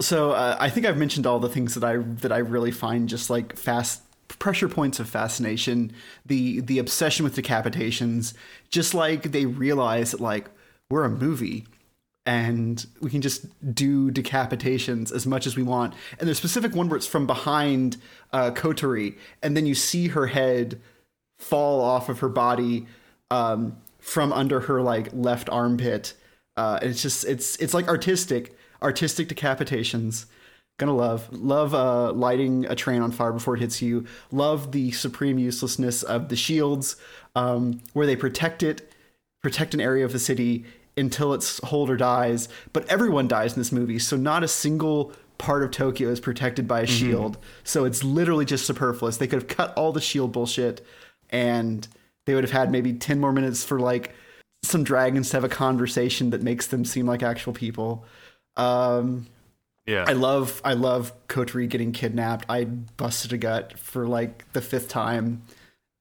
so uh, I think I've mentioned all the things that I that I really find just like fast pressure points of fascination. The the obsession with decapitations, just like they realize that like we're a movie and we can just do decapitations as much as we want. And there's specific one where it's from behind uh, Kotori, and then you see her head fall off of her body um, from under her like left armpit. Uh, and it's just it's it's like artistic, artistic decapitations. Gonna love love uh, lighting a train on fire before it hits you. Love the supreme uselessness of the shields, um, where they protect it, protect an area of the city until its holder dies. But everyone dies in this movie, so not a single part of Tokyo is protected by a shield. So it's literally just superfluous. They could have cut all the shield bullshit, and they would have had maybe ten more minutes for like some dragons to have a conversation that makes them seem like actual people. Um, Yeah. I love I love Kotori getting kidnapped. I busted a gut for like the fifth time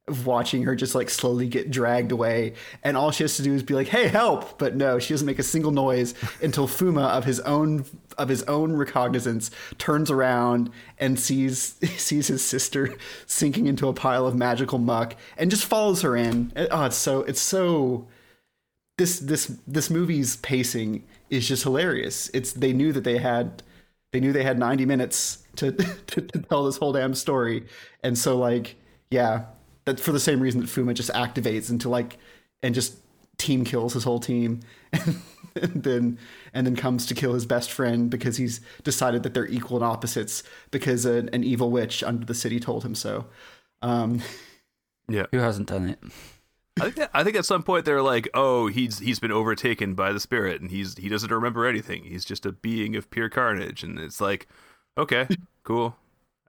of watching her just like slowly get dragged away and all she has to do is be like hey help but no she doesn't make a single noise until Fuma of his own of his own recognizance turns around and sees sees his sister sinking into a pile of magical muck and just follows her in oh it's so it's so this this this movie's pacing is just hilarious. It's they knew that they had they knew they had 90 minutes to to, to tell this whole damn story. And so like yeah, that for the same reason that Fuma just activates into like and just team kills his whole team and, then and then comes to kill his best friend because he's decided that they're equal and opposites because an, an evil witch under the city told him so. Um yeah. Who hasn't done it? I think that, I think at some point they're like, oh, he's he's been overtaken by the spirit, and he's he doesn't remember anything. He's just a being of pure carnage, and it's like, okay, cool,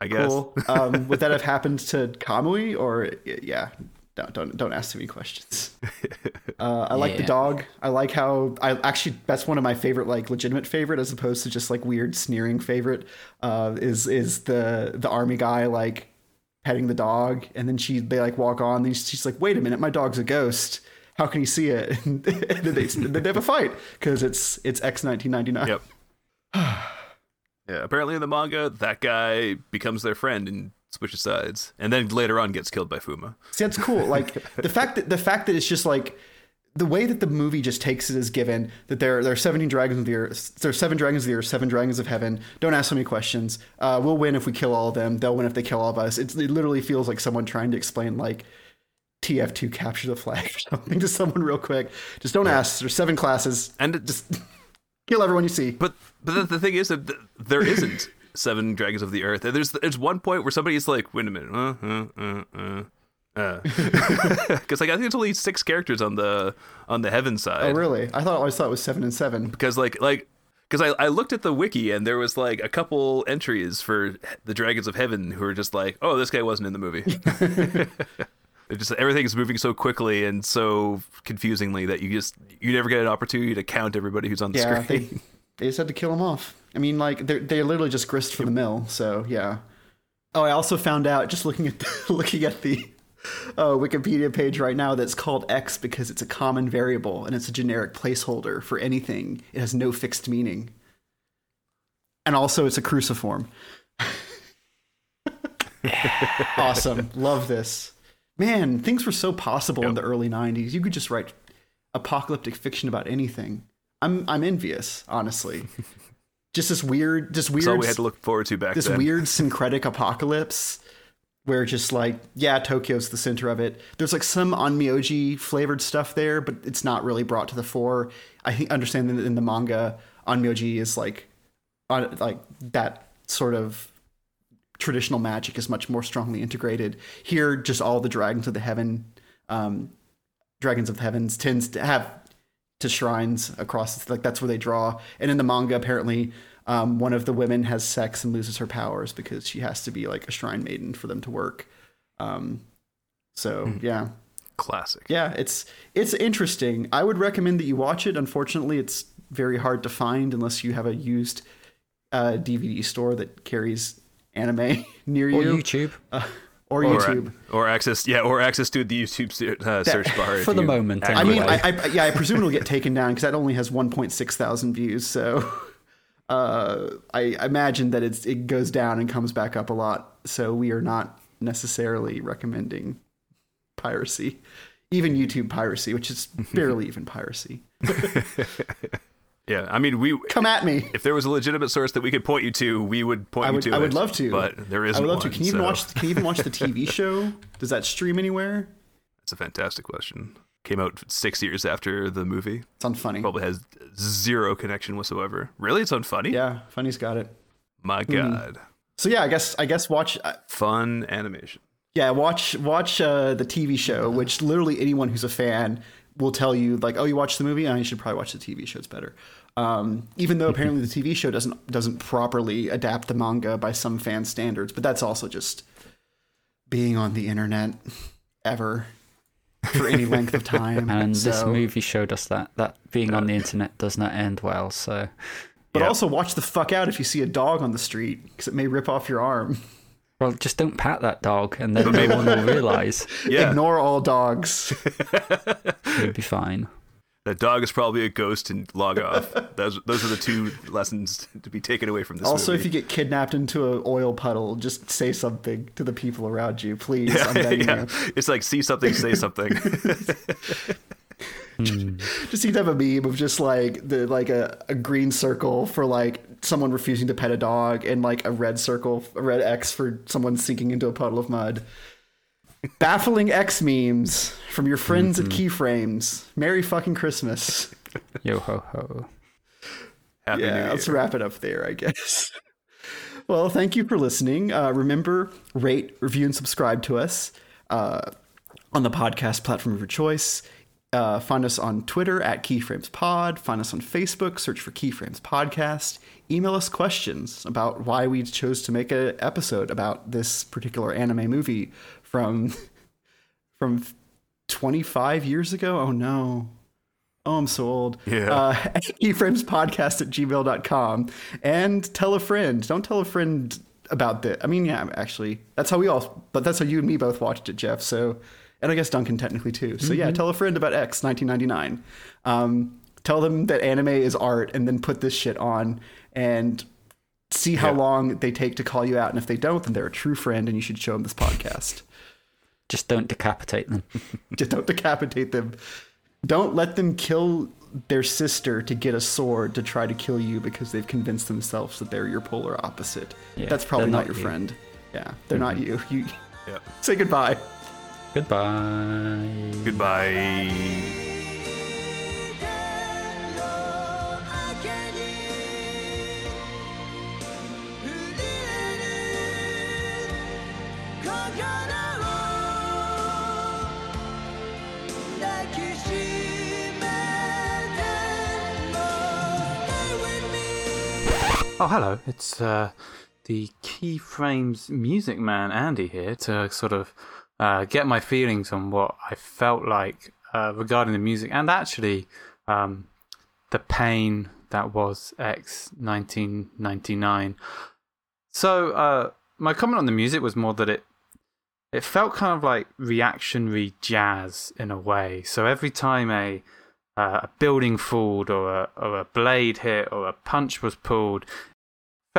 I guess. Cool. Um, would that have happened to Kamui or yeah? Don't don't don't ask me questions. Uh, I like the dog. I like how I actually that's one of my favorite like legitimate favorite as opposed to just like weird sneering favorite. Uh, is is the the army guy like petting the dog and then she they like walk on and she's like wait a minute my dog's a ghost how can he see it and then they, then they have a fight because it's it's X nineteen ninety nine. Yep. yeah. Apparently in the manga, that guy becomes their friend and switches sides, and then later on gets killed by Fuma. See, that's cool. Like the fact that the fact that it's just like the way that the movie just takes it as given that there there are seventeen dragons of the earth, there are seven dragons of the earth, seven dragons of heaven. Don't ask so many questions. Uh, we'll win if we kill all of them. They'll win if they kill all of us. It's, it literally feels like someone trying to explain like TF2 capture the flag or something to someone real quick. Just don't ask. There's seven classes. And it just, kill everyone you see. but but the, the thing is that there isn't seven dragons of the earth. There's there's one point where somebody's like, wait a minute, uh, uh, uh, uh. Because like I think it's only six characters on the on the heaven side. Oh really? I thought I always thought it was seven and seven. because like like because I, I looked at the wiki and there was like a couple entries for the dragons of heaven who were just like oh this guy wasn't in the movie it just everything's moving so quickly and so confusingly that you just you never get an opportunity to count everybody who's on the Yeah, screen they just had to kill him off. I mean, like they're they're literally just grist for the mill. So yeah. Oh, I also found out just looking at the, looking at the uh, Wikipedia page right now that's called X because it's a common variable and it's a generic placeholder for anything. It has no fixed meaning. And also, it's a cruciform. awesome, love this. Man, things were so possible in the early '90s. You could just write apocalyptic fiction about anything. I'm I'm envious, honestly. just this weird, just weird, that's all we had to look forward to back this then weird syncretic apocalypse where just like yeah, Tokyo's the center of it. There's like some onmyoji flavored stuff there, but it's not really brought to the fore. I think understand that in the manga, onmyoji is like on like that sort of traditional magic is much more strongly integrated. Here, just all the dragons of the heaven, um, dragons of the heavens tends to have to shrines across like that's where they draw. And in the manga, apparently, um, one of the women has sex and loses her powers because she has to be like a shrine maiden for them to work. Um, so yeah, classic yeah, it's it's interesting. I would recommend that you watch it. Unfortunately, it's very hard to find unless you have a used uh, DVD store that carries anime near you. Or you YouTube. Uh, or or, YouTube. or access yeah or access to the youtube se- uh, search bar for the moment, act I mean, I, I yeah, I presume it'll get taken down because that only has 1.6 thousand views. So uh, I imagine that it's it goes down and comes back up a lot. So we are not necessarily recommending piracy, even YouTube piracy, which is barely even piracy. yeah i mean we Come at me. if there was a legitimate source that we could point you to we would point I would, you to I would it, love to, but there is. I would love to. Can you even watch? Can you even watch the TV show? Does that stream anywhere? That's a fantastic question. Came out six years after the movie. It's unfunny. Probably has zero connection whatsoever. Really, it's unfunny. Yeah, funny's got it. My God, So yeah, I guess I guess watch uh, Funimation. yeah watch watch uh, the TV show, which literally anyone who's a fan will tell you like, oh, you watched the movie, oh, you should probably watch the TV show. It's better. Um, even though apparently the TV show doesn't doesn't properly adapt the manga by some fan standards, but that's also just being on the internet ever for any length of time. And this movie showed us that that being on the internet does not end well. So But Yep. also watch the fuck out if you see a dog on the street because it may rip off your arm. well, just don't pat that dog, and then no one will realize Yeah, Ignore all dogs. you'll be fine. That dog is probably a ghost and log off. those those are the two lessons to be taken away from this. also, if you get kidnapped into an oil puddle, just say something to the people around you, please. I'm yeah, you. it's like see something, say something. Just need to have a meme of just like the like a, a green circle for like someone refusing to pet a dog, and like a red circle, a red X for someone sinking into a puddle of mud. Baffling X memes from your friends at Keyframes. Merry fucking Christmas. Yo ho ho. Happy yeah, New let's wrap it up there, I guess. well, thank you for listening. Uh, remember, rate, review, and subscribe to us uh, on the podcast platform of your choice. Uh, find us on Twitter at KeyframesPod. Find us on Facebook. Search for Keyframes Podcast. Email us questions about why we chose to make an episode about this particular anime movie from from 25 years ago. Oh no. Oh, I'm so old. Yeah. Uh, keyframespodcast at gmail.com. And tell a friend. Don't tell a friend about this. I mean, yeah, actually, that's how we all, but that's how you and me both watched it, Jeff. So, and I guess Duncan technically too. So, yeah, tell a friend about X 1999. Um, tell them that anime is art and then put this shit on and see how Yeah. long they take to call you out. And if they don't, then they're a true friend and you should show them this podcast. Just don't decapitate them. Just don't decapitate them. Don't let them kill their sister to get a sword to try to kill you because they've convinced themselves that they're your polar opposite. Yeah, That's probably not, not your you. friend. Yeah, they're not mm-hmm. you. You Yep. say goodbye. Goodbye. Goodbye. Oh, hello. It's uh, the Keyframes music man, Andy, here to sort of uh, get my feelings on what I felt like uh, regarding the music and actually um, the pain that was X 1999. So, uh, my comment on the music was more that it it felt kind of like reactionary jazz in a way. So every time a uh, a building fooled or a or a blade hit or a punch was pulled,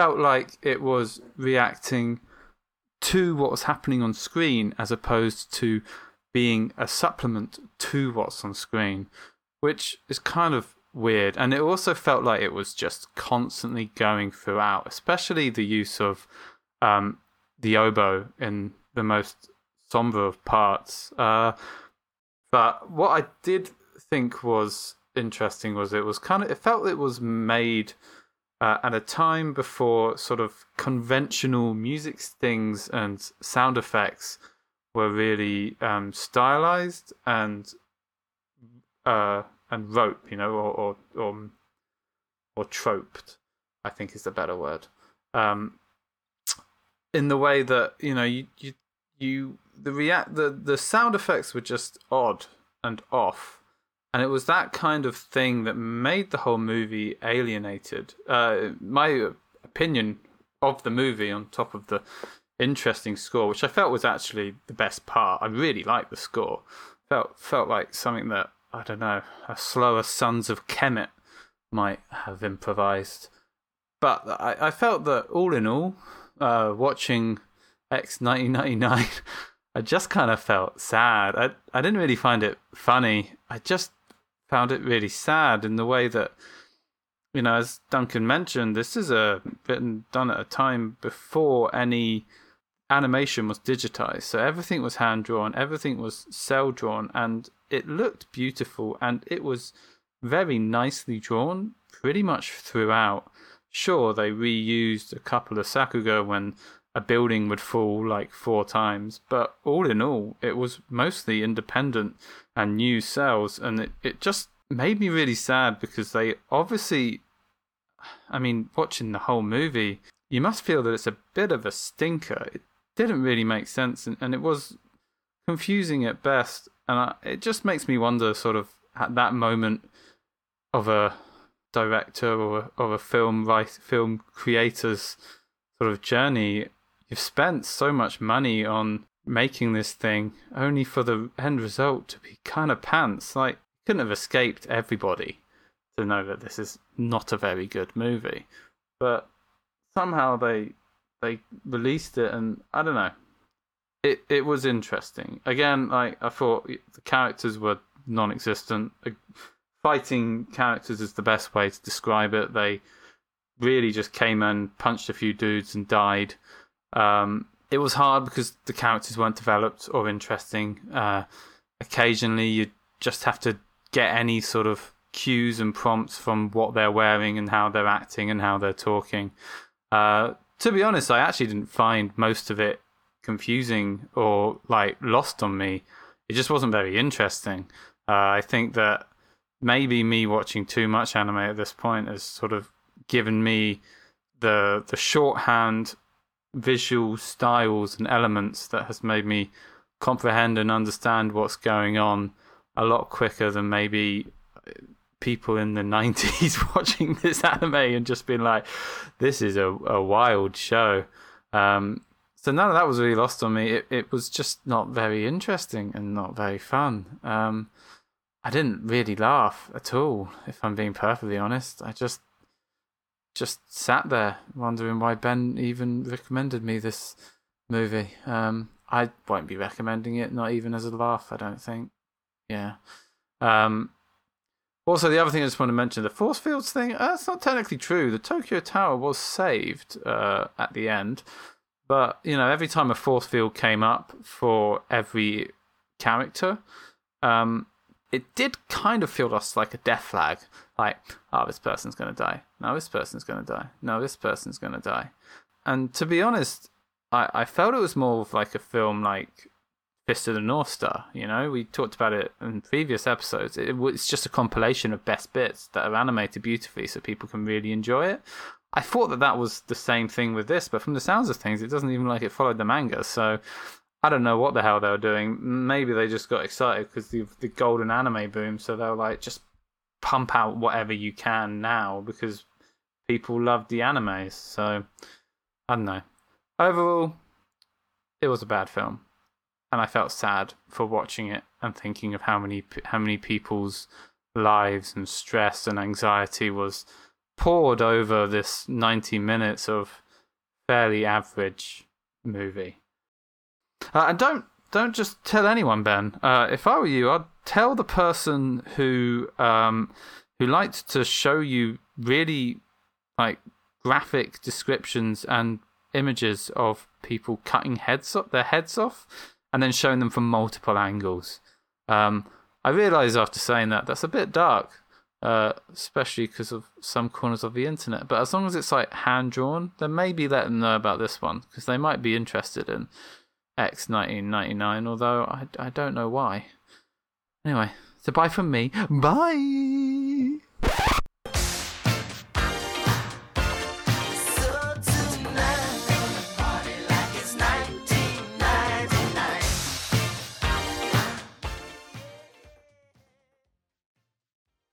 felt like it was reacting to what was happening on screen as opposed to being a supplement to what's on screen, which is kind of weird. And it also felt like it was just constantly going throughout, especially the use of um, the oboe in the most somber of parts. Uh, but what I did think was interesting was it was kind of it felt it was made uh, at a time before sort of conventional music things and sound effects were really um, stylized and uh, and rope, you know, or or or, or troped. I think is the better word. Um, in the way that you know you you you the react the the sound effects were just odd and off and it was that kind of thing that made the whole movie alienated uh my opinion of the movie on top of the interesting score which i felt was actually the best part i really liked the score felt felt like something that i don't know a slower sons of kemet might have improvised but i, I felt that all in all uh watching x 1999 I just kind of felt sad. I I didn't really find it funny. I just found it really sad in the way that, you know, as Duncan mentioned, this is a written done at a time before any animation was digitized, so everything was hand drawn, everything was cel drawn, and it looked beautiful and it was very nicely drawn pretty much throughout. Sure, they reused a couple of Sakuga when a building would fall like four times, but all in all, it was mostly independent and new cels, and it, it just made me really sad because they obviously, I mean, watching the whole movie, you must feel that it's a bit of a stinker. It didn't really make sense, and, and it was confusing at best, and I, it just makes me wonder, sort of, at that moment of a director or of a film write, film creator's sort of journey, you've spent so much money on making this thing only for the end result to be kind of pants. Like, couldn't have escaped everybody to know that this is not a very good movie. But somehow they they released it, and I don't know. It it was interesting. Again, like I thought, the characters were non-existent. Fighting characters is the best way to describe it. They really just came and punched a few dudes and died. Um, it was hard because the characters weren't developed or interesting. Uh, occasionally, you just have to get any sort of cues and prompts from what they're wearing and how they're acting and how they're talking. Uh, to be honest, I actually didn't find most of it confusing or like lost on me. It just wasn't very interesting. Uh, I think that maybe me watching too much anime at this point has sort of given me the the shorthand visual styles and elements that has made me comprehend and understand what's going on a lot quicker than maybe people in the 90s watching this anime and just being like this is a, a wild show um, so none of that was really lost on me it, it was just not very interesting and not very fun um, I didn't really laugh at all, if I'm being perfectly honest. I just just sat there wondering why Ben even recommended me this movie. Um, I won't be recommending it, not even as a laugh, I don't think. Yeah. Um, also, the other thing I just want to mention the force fields thing, uh, that's not technically true. The Tokyo Tower was saved uh, at the end, but, you know, every time a force field came up for every character, um, it did kind of feel us like a death flag. Like, oh, this person's going to die. No, this person's going to die. No, this person's going to die. And to be honest, I, I felt it was more of like a film like Fist of the North Star. You know, we talked about it in previous episodes. It, it's just a compilation of best bits that are animated beautifully so people can really enjoy it. I thought that that was the same thing with this, but from the sounds of things, it doesn't even like it followed the manga. So I don't know what the hell they were doing. Maybe they just got excited because the the golden anime boom, so they were like, just pump out whatever you can now because people loved the animes. So I don't know. Overall, it was a bad film, and I felt sad for watching it and thinking of how many how many people's lives and stress and anxiety was poured over this 90 minutes of fairly average movie. Uh, and don't don't just tell anyone, Ben. Uh, if I were you, I'd tell the person who um, who liked to show you really like graphic descriptions and images of people cutting heads up their heads off and then showing them from multiple angles. Um, I realise after saying that that's a bit dark, uh, especially because of some corners of the internet. But as long as it's like hand drawn, then maybe let them know about this one because they might be interested in X 1999, although I, I don't know why. Anyway, so bye from me. Bye!